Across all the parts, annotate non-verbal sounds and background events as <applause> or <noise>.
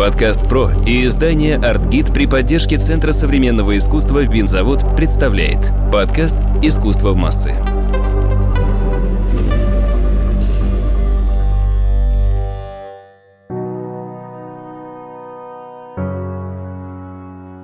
Подкаст «Про» и издание «Артгид» при поддержке Центра современного искусства «Винзавод» представляет подкаст «Искусство в массы».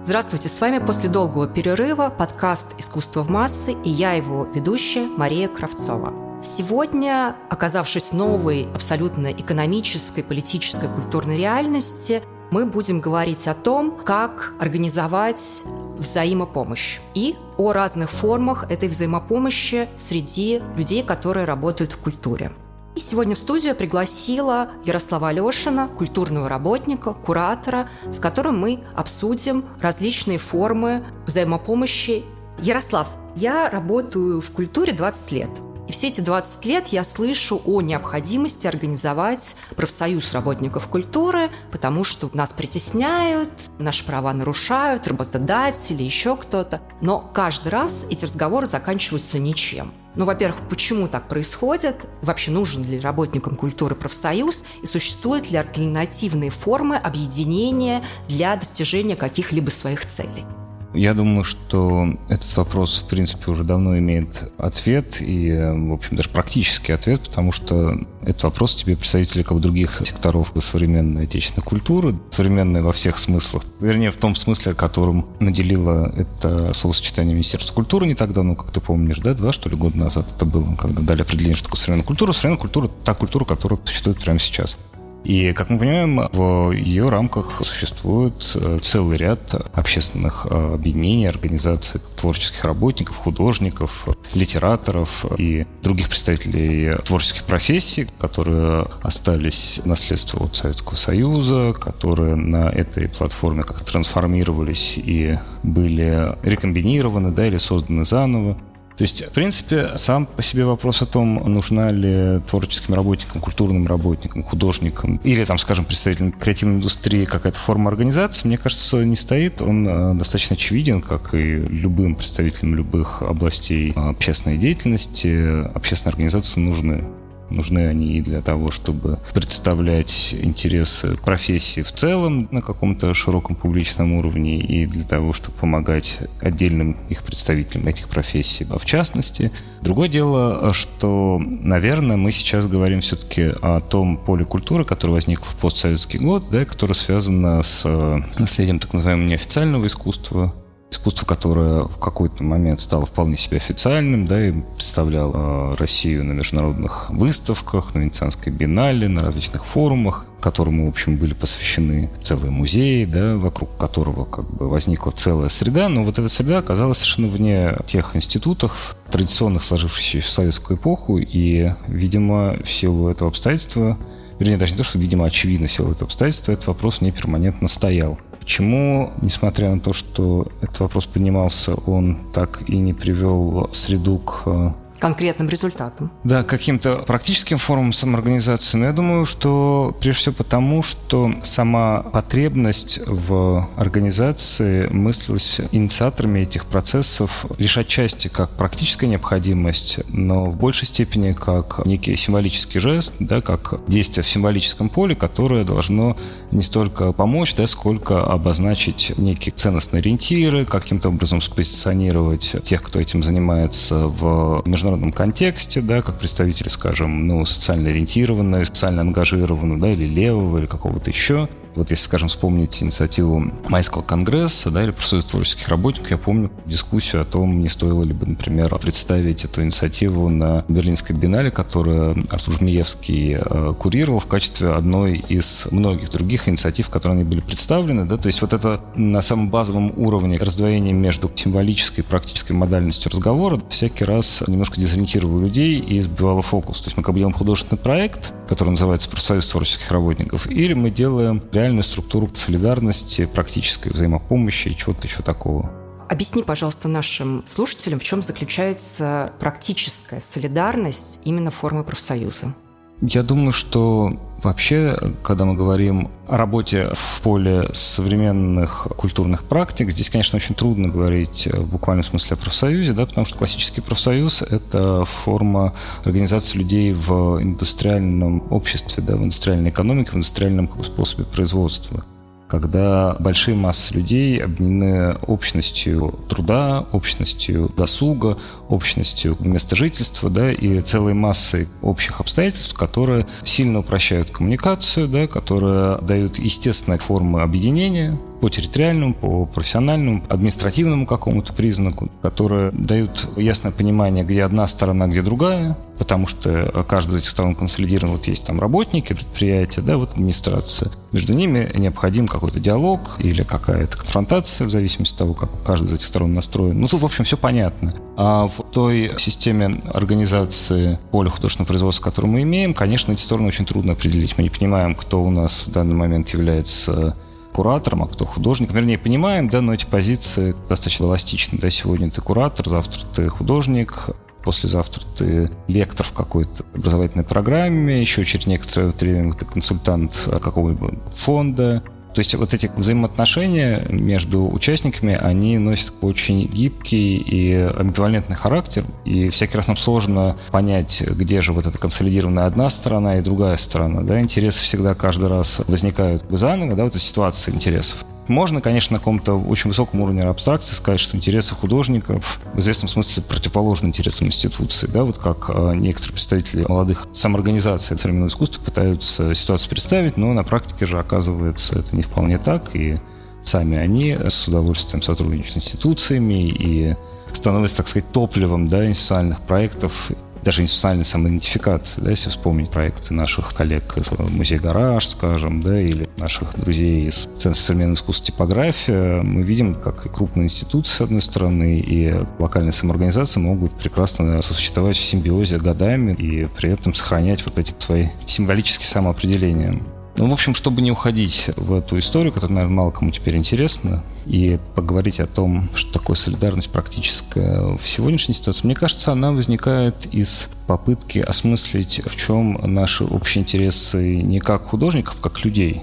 Здравствуйте, с вами после долгого перерыва подкаст «Искусство в массы» и я его ведущая Мария Кравцова. Сегодня, оказавшись новой, абсолютно экономической, политической, культурной реальности, мы будем говорить о том, как организовать взаимопомощь и о разных формах этой взаимопомощи среди людей, которые работают в культуре. И сегодня в студию пригласила Ярослава Алешина, культурного работника, куратора, с которым мы обсудим различные формы взаимопомощи. Ярослав, я работаю в культуре 20 лет – и все эти 20 лет я слышу о необходимости организовать профсоюз работников культуры, потому что нас притесняют, наши права нарушают, работодатели, еще кто-то. Но каждый раз эти разговоры заканчиваются ничем. Ну, во-первых, почему так происходит? Вообще нужен ли работникам культуры профсоюз? И существуют ли альтернативные формы объединения для достижения каких-либо своих целей? Я думаю, что этот вопрос, в принципе, уже давно имеет ответ, и, в общем, даже практический ответ, потому что этот вопрос тебе представители как бы других секторов современной отечественной культуры, современной во всех смыслах. Вернее, в том смысле, которым наделило это словосочетание Министерства культуры не так давно, как ты помнишь, да, два, что ли, года назад это было, когда дали определение, что такое современная культура. Современная культура – та культура, которая существует прямо сейчас. И, как мы понимаем, в ее рамках существует э, целый ряд общественных э, объединений, организаций творческих работников, художников, литераторов и других представителей творческих профессий, которые остались наследство от Советского Союза, которые на этой платформе как трансформировались и были рекомбинированы, да, или созданы заново. То есть, в принципе, сам по себе вопрос о том, нужна ли творческим работникам, культурным работникам, художникам или, там, скажем, представителям креативной индустрии какая-то форма организации, мне кажется, не стоит. Он э, достаточно очевиден, как и любым представителям любых областей общественной деятельности. Общественные организации нужны. Нужны они и для того, чтобы представлять интересы профессии в целом на каком-то широком публичном уровне, и для того, чтобы помогать отдельным их представителям этих профессий. А в частности, другое дело, что, наверное, мы сейчас говорим все-таки о том поле культуры, которое возникло в постсоветский год, да, которое связано с э, наследием так называемого неофициального искусства, искусство, которое в какой-то момент стало вполне себе официальным, да, и представляло Россию на международных выставках, на Венецианской биеннале, на различных форумах, которому, в общем, были посвящены целые музеи, да, вокруг которого как бы возникла целая среда, но вот эта среда оказалась совершенно вне тех институтов, традиционных сложившихся в советскую эпоху, и, видимо, в силу этого обстоятельства Вернее, даже не то, что, видимо, очевидно в силу этого обстоятельства, этот вопрос мне перманентно стоял. Почему, несмотря на то, что этот вопрос поднимался, он так и не привел среду к э, конкретным результатом. Да, каким-то практическим формам самоорганизации. Но я думаю, что прежде всего потому, что сама потребность в организации мыслилась инициаторами этих процессов лишь отчасти как практическая необходимость, но в большей степени как некий символический жест, да, как действие в символическом поле, которое должно не столько помочь, да, сколько обозначить некие ценностные ориентиры, каким-то образом спозиционировать тех, кто этим занимается в международном международном контексте, да, как представители, скажем, ну, социально ориентированные, социально ангажированные, да, или левого, или какого-то еще. Вот если, скажем, вспомнить инициативу Майского конгресса, да, или профсоюза творческих работников, я помню дискуссию о том, не стоило ли бы, например, представить эту инициативу на Берлинской биеннале, которую Артур Жмиевский э, курировал в качестве одной из многих других инициатив, которые они были представлены, да, то есть вот это на самом базовом уровне раздвоение между символической и практической модальностью разговора всякий раз немножко дезориентировало людей и сбивало фокус. То есть мы как бы делаем художественный проект, который называется «Профсоюз творческих работников», или мы делаем реально реальную структуру солидарности, практической взаимопомощи и чего-то еще такого. Объясни, пожалуйста, нашим слушателям, в чем заключается практическая солидарность именно формы профсоюза. Я думаю, что вообще, когда мы говорим о работе в поле современных культурных практик, здесь, конечно, очень трудно говорить в буквальном смысле о профсоюзе, да, потому что классический профсоюз – это форма организации людей в индустриальном обществе, да, в индустриальной экономике, в индустриальном способе производства. Когда большие массы людей объединены общностью труда, общностью досуга, общностью места жительства, да, и целой массой общих обстоятельств, которые сильно упрощают коммуникацию, да, которые дают естественные формы объединения, по территориальному, по профессиональному, административному какому-то признаку, которые дают ясное понимание, где одна сторона, где другая, потому что каждая из этих сторон консолидирована. Вот есть там работники, предприятия, да, вот администрация. Между ними необходим какой-то диалог или какая-то конфронтация, в зависимости от того, как каждая из этих сторон настроена. Ну, тут, в общем, все понятно. А в той системе организации поля художественного производства, которую мы имеем, конечно, эти стороны очень трудно определить. Мы не понимаем, кто у нас в данный момент является куратором, а кто художник. Вернее, понимаем, да, но эти позиции достаточно эластичны. Да, сегодня ты куратор, завтра ты художник, послезавтра ты лектор в какой-то образовательной программе, еще через некоторое время ты консультант какого-либо фонда, то есть вот эти взаимоотношения между участниками, они носят очень гибкий и амбивалентный характер, и всякий раз нам сложно понять, где же вот эта консолидированная одна сторона и другая сторона. Да? Интересы всегда каждый раз возникают заново, да, вот эта ситуация интересов. Можно, конечно, на каком-то очень высоком уровне абстракции сказать, что интересы художников в известном смысле противоположны интересам институции. Да? Вот как э, некоторые представители молодых самоорганизаций современного искусства пытаются ситуацию представить, но на практике же оказывается это не вполне так, и сами они с удовольствием сотрудничают с институциями и становятся, так сказать, топливом да, институциональных проектов даже институциональной самоидентификации, да, если вспомнить проекты наших коллег из Музея Гараж, скажем, да, или наших друзей из Центра современного искусства типография, мы видим, как и крупные институции, с одной стороны, и локальные самоорганизации могут прекрасно сосуществовать в симбиозе годами и при этом сохранять вот эти свои символические самоопределения. Ну, в общем, чтобы не уходить в эту историю, которая, наверное, мало кому теперь интересна, и поговорить о том, что такое солидарность практическая в сегодняшней ситуации, мне кажется, она возникает из попытки осмыслить, в чем наши общие интересы не как художников, как людей.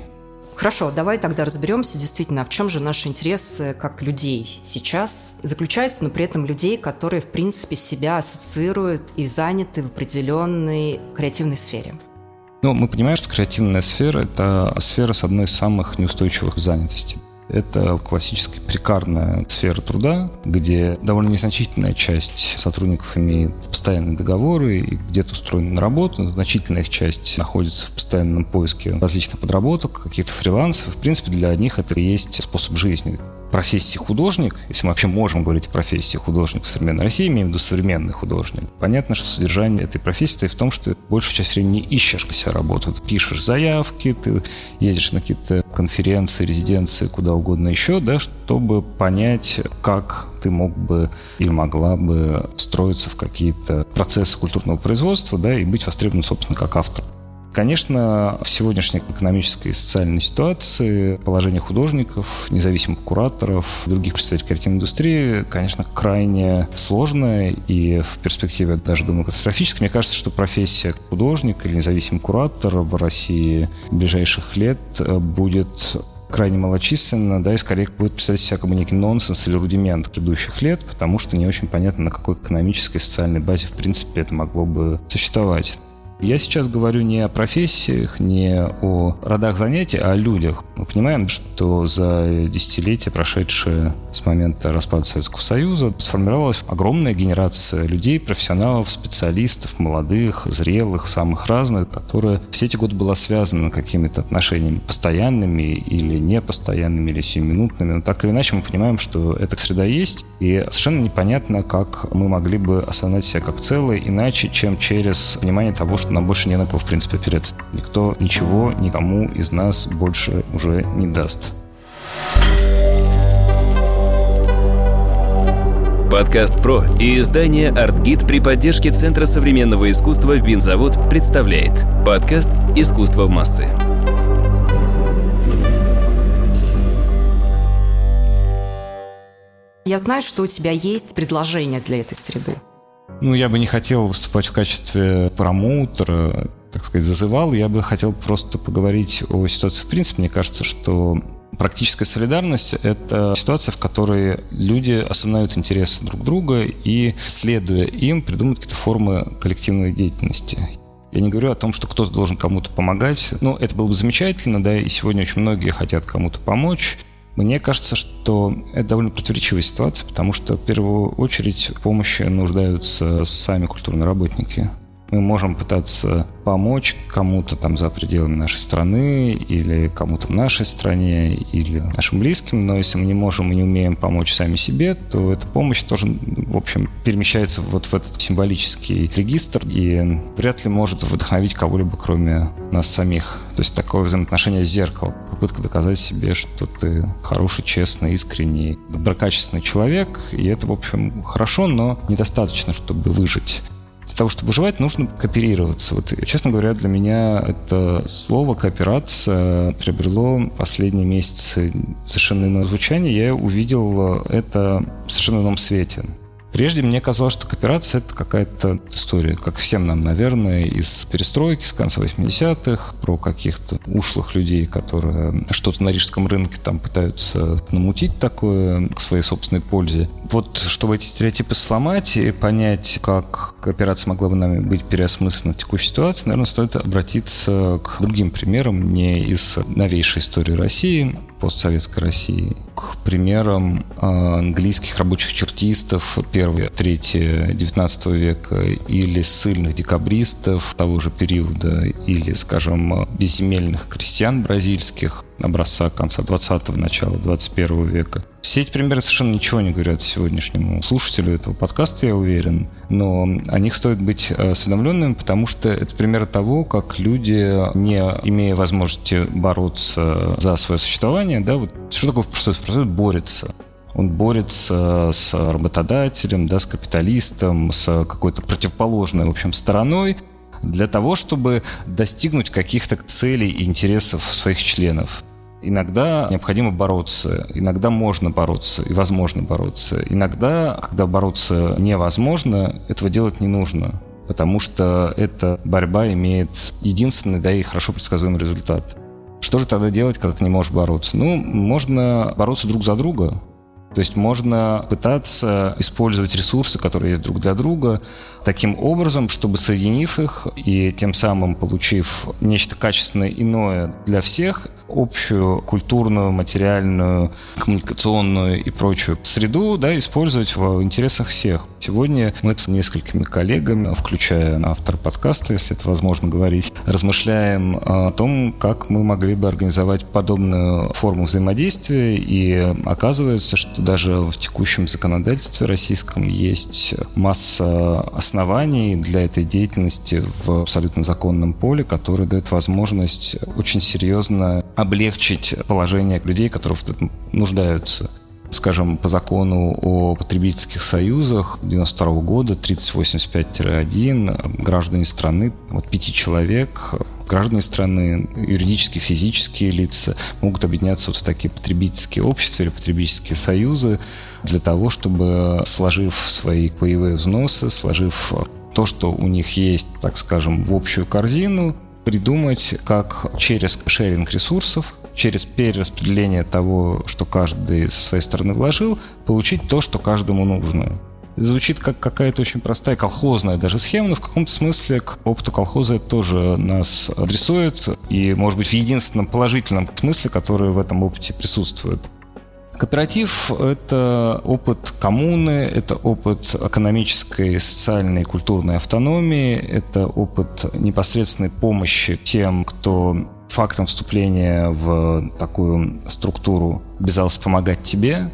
Хорошо, давай тогда разберемся действительно, в чем же наши интересы как людей сейчас заключаются, но при этом людей, которые, в принципе, себя ассоциируют и заняты в определенной креативной сфере. Ну, мы понимаем, что креативная сфера – это сфера с одной из самых неустойчивых занятостей. Это классическая прикарная сфера труда, где довольно незначительная часть сотрудников имеет постоянные договоры и где-то устроены на работу, значительная их часть находится в постоянном поиске различных подработок, каких-то фрилансов. В принципе, для них это и есть способ жизни профессии художник, если мы вообще можем говорить о профессии художник в современной России, имеем в виду современный художник, понятно, что содержание этой профессии стоит в том, что большую часть времени ищешь к себе работу. Ты пишешь заявки, ты едешь на какие-то конференции, резиденции, куда угодно еще, да, чтобы понять, как ты мог бы или могла бы строиться в какие-то процессы культурного производства, да, и быть востребован, собственно, как автор. Конечно, в сегодняшней экономической и социальной ситуации положение художников, независимых кураторов, других представителей креативной индустрии, конечно, крайне сложное и в перспективе даже, думаю, катастрофическое. Мне кажется, что профессия художника или независимый куратор в России ближайших лет будет крайне малочисленно, да, и скорее будет представлять себя как бы некий нонсенс или рудимент предыдущих лет, потому что не очень понятно, на какой экономической и социальной базе, в принципе, это могло бы существовать. Я сейчас говорю не о профессиях, не о родах занятий, а о людях. Мы понимаем, что за десятилетия, прошедшие с момента распада Советского Союза, сформировалась огромная генерация людей, профессионалов, специалистов, молодых, зрелых, самых разных, которые все эти годы была связана какими-то отношениями постоянными или непостоянными, или сиюминутными. Но так или иначе мы понимаем, что эта среда есть, и совершенно непонятно, как мы могли бы осознать себя как целое, иначе, чем через понимание того, что нам больше не на кого, в принципе, опереться. Никто ничего никому из нас больше уже не даст. Подкаст «Про» и издание «Артгид» при поддержке Центра современного искусства «Винзавод» представляет подкаст «Искусство в массы». Я знаю, что у тебя есть предложение для этой среды. Ну, я бы не хотел выступать в качестве промоутера, так сказать, зазывал. Я бы хотел просто поговорить о ситуации в принципе. Мне кажется, что практическая солидарность – это ситуация, в которой люди осознают интересы друг друга и, следуя им, придумывают какие-то формы коллективной деятельности. Я не говорю о том, что кто-то должен кому-то помогать. Ну, это было бы замечательно, да, и сегодня очень многие хотят кому-то помочь. Мне кажется, что это довольно противоречивая ситуация, потому что в первую очередь помощи нуждаются сами культурные работники мы можем пытаться помочь кому-то там за пределами нашей страны или кому-то в нашей стране или нашим близким, но если мы не можем и не умеем помочь сами себе, то эта помощь тоже, в общем, перемещается вот в этот символический регистр и вряд ли может вдохновить кого-либо, кроме нас самих. То есть такое взаимоотношение с зеркалом. Попытка доказать себе, что ты хороший, честный, искренний, доброкачественный человек. И это, в общем, хорошо, но недостаточно, чтобы выжить для того, чтобы выживать, нужно кооперироваться. Вот, честно говоря, для меня это слово кооперация приобрело последние месяцы совершенно иное звучание. Я увидел это в совершенно ином свете. Прежде мне казалось, что кооперация – это какая-то история, как всем нам, наверное, из перестройки, с конца 80-х, про каких-то ушлых людей, которые что-то на рижском рынке там пытаются намутить такое к своей собственной пользе. Вот чтобы эти стереотипы сломать и понять, как кооперация могла бы нами быть переосмыслена в текущей ситуации, наверное, стоит обратиться к другим примерам не из новейшей истории России, постсоветской России, к примерам а, английских рабочих чертистов первого, третьего, XIX века или ссыльных декабристов того же периода, или, скажем, безземельных крестьян бразильских, образца конца 20-го, начала 21 века. Все эти примеры совершенно ничего не говорят сегодняшнему слушателю этого подкаста, я уверен, но о них стоит быть осведомленными, потому что это примеры того, как люди, не имея возможности бороться за свое существование, да, вот что такое простой простой борется? Он борется с работодателем, да, с капиталистом, с какой-то противоположной, в общем, стороной, для того, чтобы достигнуть каких-то целей и интересов своих членов. Иногда необходимо бороться, иногда можно бороться и возможно бороться. Иногда, когда бороться невозможно, этого делать не нужно, потому что эта борьба имеет единственный, да и хорошо предсказуемый результат. Что же тогда делать, когда ты не можешь бороться? Ну, можно бороться друг за друга, то есть можно пытаться использовать ресурсы, которые есть друг для друга, таким образом, чтобы соединив их и тем самым получив нечто качественное иное для всех, общую культурную, материальную, коммуникационную и прочую среду, да, использовать в интересах всех. Сегодня мы с несколькими коллегами, включая автора подкаста, если это возможно говорить, размышляем о том, как мы могли бы организовать подобную форму взаимодействия, и оказывается, что даже в текущем законодательстве российском есть масса оснований для этой деятельности в абсолютно законном поле, которые дают возможность очень серьезно облегчить положение людей, которые в этом нуждаются. Скажем, по закону о потребительских союзах 92 года 3085-1 граждане страны, вот пяти человек, граждане страны, юридические, физические лица могут объединяться вот в такие потребительские общества или потребительские союзы для того, чтобы, сложив свои паевые взносы, сложив то, что у них есть, так скажем, в общую корзину, придумать, как через шеринг ресурсов, через перераспределение того, что каждый со своей стороны вложил, получить то, что каждому нужно. Звучит как какая-то очень простая колхозная даже схема, но в каком-то смысле к опыту колхоза это тоже нас адресует, и, может быть, в единственном положительном смысле, который в этом опыте присутствует. Кооператив – это опыт коммуны, это опыт экономической, социальной и культурной автономии, это опыт непосредственной помощи тем, кто фактом вступления в такую структуру обязался помогать тебе.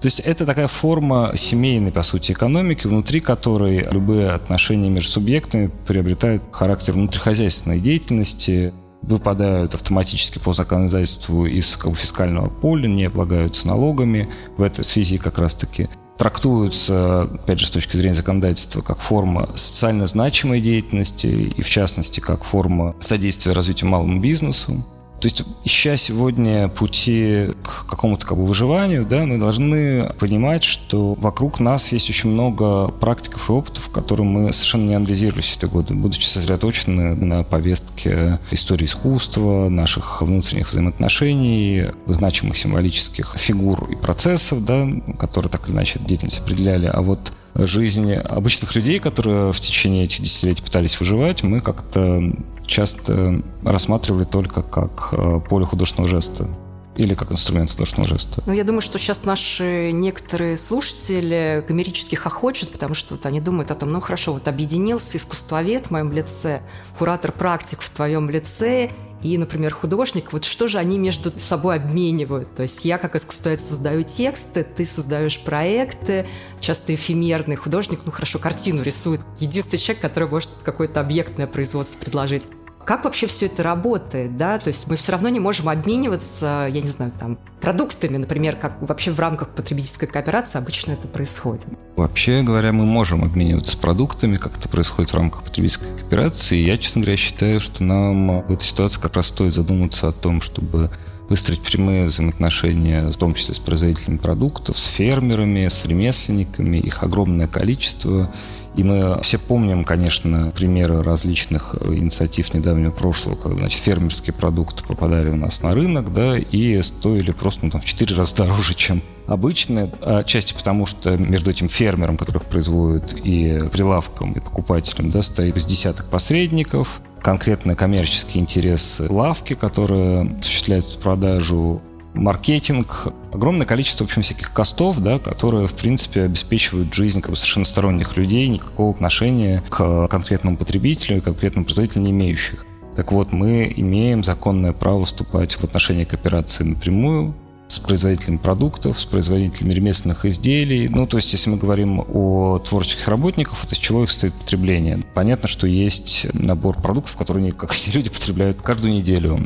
То есть это такая форма семейной, по сути, экономики, внутри которой любые отношения между субъектами приобретают характер внутрихозяйственной деятельности, выпадают автоматически по законодательству из фискального поля, не облагаются налогами в этой связи как раз-таки трактуются, опять же, с точки зрения законодательства, как форма социально значимой деятельности и, в частности, как форма содействия развитию малому бизнесу. То есть, ища сегодня пути к какому-то как бы выживанию, да, мы должны понимать, что вокруг нас есть очень много практиков и опытов, которые мы совершенно не анализировали все эти годы, будучи сосредоточены на повестке истории искусства, наших внутренних взаимоотношений, значимых символических фигур и процессов, да, которые так или иначе деятельность определяли. А вот жизнь обычных людей, которые в течение этих десятилетий пытались выживать, мы как-то часто рассматривали только как э, поле художественного жеста или как инструмент художественного жеста. Ну, я думаю, что сейчас наши некоторые слушатели гомерически хохочут, потому что вот они думают о том, ну хорошо, вот объединился искусствовед в моем лице, куратор-практик в твоем лице, и, например, художник, вот что же они между собой обменивают? То есть я как искусствовед создаю тексты, ты создаешь проекты, часто эфемерный художник, ну хорошо, картину рисует. Единственный человек, который может какое-то объектное производство предложить. Как вообще все это работает, да? То есть мы все равно не можем обмениваться, я не знаю, там, продуктами, например, как вообще в рамках потребительской кооперации обычно это происходит. Вообще говоря, мы можем обмениваться продуктами, как это происходит в рамках потребительской кооперации. Я, честно говоря, считаю, что нам в этой ситуации как раз стоит задуматься о том, чтобы выстроить прямые взаимоотношения, в том числе с производителями продуктов, с фермерами, с ремесленниками, их огромное количество, и мы все помним, конечно, примеры различных инициатив недавнего прошлого, когда значит, фермерские продукты попадали у нас на рынок, да, и стоили просто ну, там, в 4 раза дороже, чем обычные. Отчасти потому, что между этим фермером, которых производят, и прилавком, и покупателем, да, стоит с десяток посредников, конкретно коммерческие интересы лавки, которые осуществляют продажу маркетинг, огромное количество, в общем, всяких костов, да, которые, в принципе, обеспечивают жизнь как бы совершенно сторонних людей, никакого отношения к конкретному потребителю и конкретному производителю не имеющих. Так вот, мы имеем законное право вступать в отношения кооперации напрямую с производителями продуктов, с производителями ремесленных изделий. Ну, то есть, если мы говорим о творческих работниках, вот из чего их стоит потребление. Понятно, что есть набор продуктов, которые как <laughs> все люди, потребляют каждую неделю.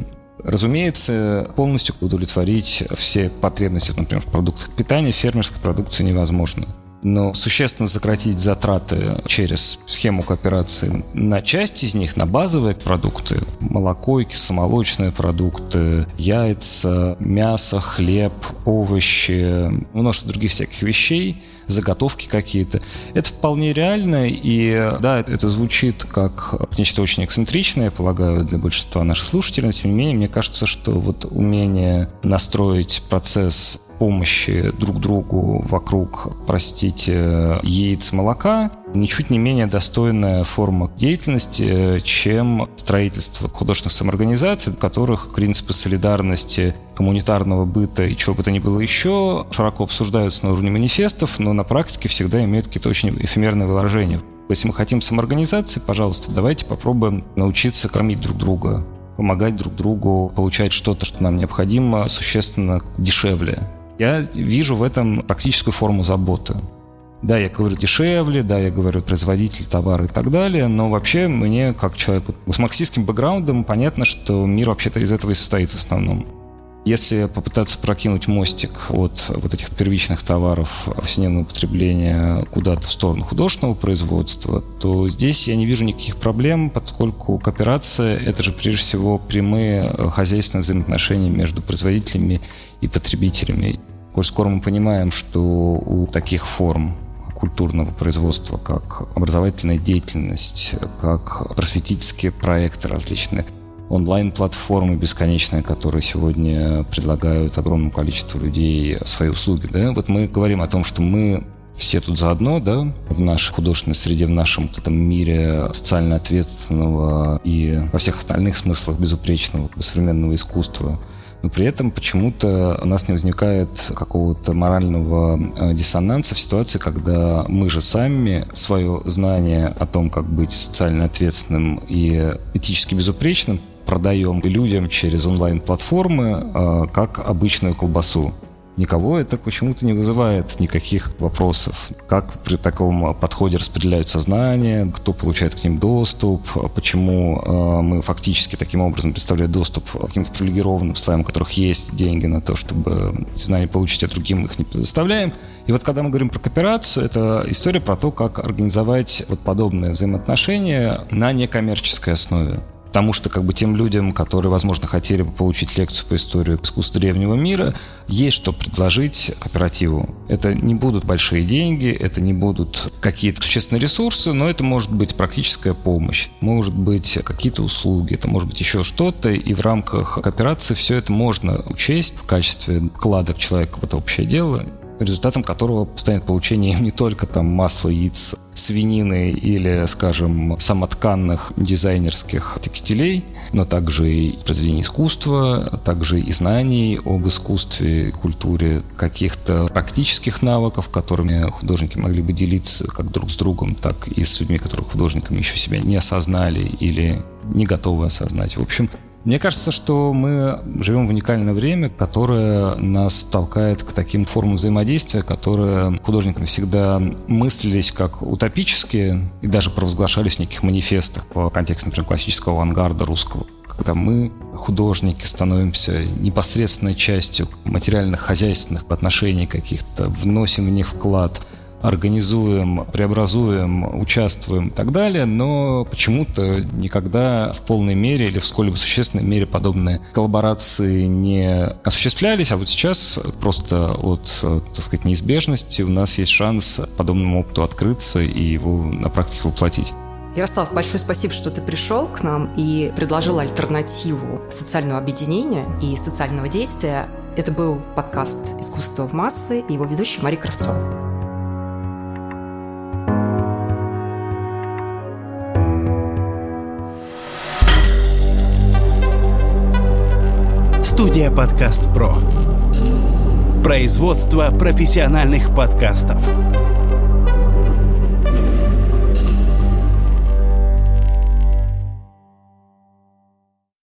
Разумеется, полностью удовлетворить все потребности, например, в продуктах питания фермерской продукции невозможно. Но существенно сократить затраты через схему кооперации на часть из них, на базовые продукты, молоко, кисломолочные продукты, яйца, мясо, хлеб, овощи, множество других всяких вещей – заготовки какие-то. Это вполне реально, и да, это звучит как нечто очень эксцентричное, я полагаю, для большинства наших слушателей, но тем не менее, мне кажется, что вот умение настроить процесс помощи друг другу вокруг, простите, яиц молока, ничуть не менее достойная форма деятельности, чем строительство художественных самоорганизаций, в которых принципы солидарности, коммунитарного быта и чего бы то ни было еще широко обсуждаются на уровне манифестов, но на практике всегда имеют какие-то очень эфемерные выражения. Если мы хотим самоорганизации, пожалуйста, давайте попробуем научиться кормить друг друга, помогать друг другу, получать что-то, что нам необходимо, существенно дешевле. Я вижу в этом практическую форму заботы. Да, я говорю дешевле, да, я говорю производитель товара и так далее, но вообще мне, как человеку с марксистским бэкграундом, понятно, что мир вообще-то из этого и состоит в основном. Если попытаться прокинуть мостик от вот этих первичных товаров повседневного потребления куда-то в сторону художественного производства, то здесь я не вижу никаких проблем, поскольку кооперация – это же прежде всего прямые хозяйственные взаимоотношения между производителями и потребителями. Коль скоро мы понимаем, что у таких форм культурного производства, как образовательная деятельность, как просветительские проекты различные, онлайн-платформы бесконечные, которые сегодня предлагают огромному количеству людей свои услуги. Да? Вот мы говорим о том, что мы все тут заодно, да, в нашей художественной среде, в нашем вот этом мире социально ответственного и во всех остальных смыслах безупречного современного искусства – но при этом почему-то у нас не возникает какого-то морального э, диссонанса в ситуации, когда мы же сами свое знание о том, как быть социально ответственным и этически безупречным, продаем людям через онлайн-платформы э, как обычную колбасу никого это почему-то не вызывает никаких вопросов. Как при таком подходе распределяют сознание, кто получает к ним доступ, почему э, мы фактически таким образом представляем доступ к каким-то привилегированным слоям, у которых есть деньги на то, чтобы знания получить, а другим их не предоставляем. И вот когда мы говорим про кооперацию, это история про то, как организовать вот подобные взаимоотношения на некоммерческой основе. Потому что как бы тем людям, которые, возможно, хотели бы получить лекцию по истории искусства древнего мира, есть что предложить кооперативу. Это не будут большие деньги, это не будут какие-то существенные ресурсы, но это может быть практическая помощь, может быть какие-то услуги, это может быть еще что-то, и в рамках кооперации все это можно учесть в качестве вклада человека в это общее дело результатом которого станет получение <laughs> не только там масла, яиц, свинины или, скажем, самотканных дизайнерских текстилей, но также и произведений искусства, также и знаний об искусстве, культуре, каких-то практических навыков, которыми художники могли бы делиться как друг с другом, так и с людьми, которые художниками еще себя не осознали или не готовы осознать. В общем, мне кажется, что мы живем в уникальное время, которое нас толкает к таким формам взаимодействия, которые художниками всегда мыслились как утопические и даже провозглашались в неких манифестах в контексте, например, классического авангарда русского. Когда мы, художники, становимся непосредственной частью материальных, хозяйственных отношений каких-то, вносим в них вклад – организуем, преобразуем, участвуем и так далее, но почему-то никогда в полной мере или в сколь-либо существенной мере подобные коллаборации не осуществлялись, а вот сейчас просто от, так сказать, неизбежности у нас есть шанс подобному опыту открыться и его на практике воплотить. Ярослав, большое спасибо, что ты пришел к нам и предложил альтернативу социального объединения и социального действия. Это был подкаст «Искусство в массы» и его ведущий Мария Кравцова. Студия «Подкаст Про». Производство профессиональных подкастов.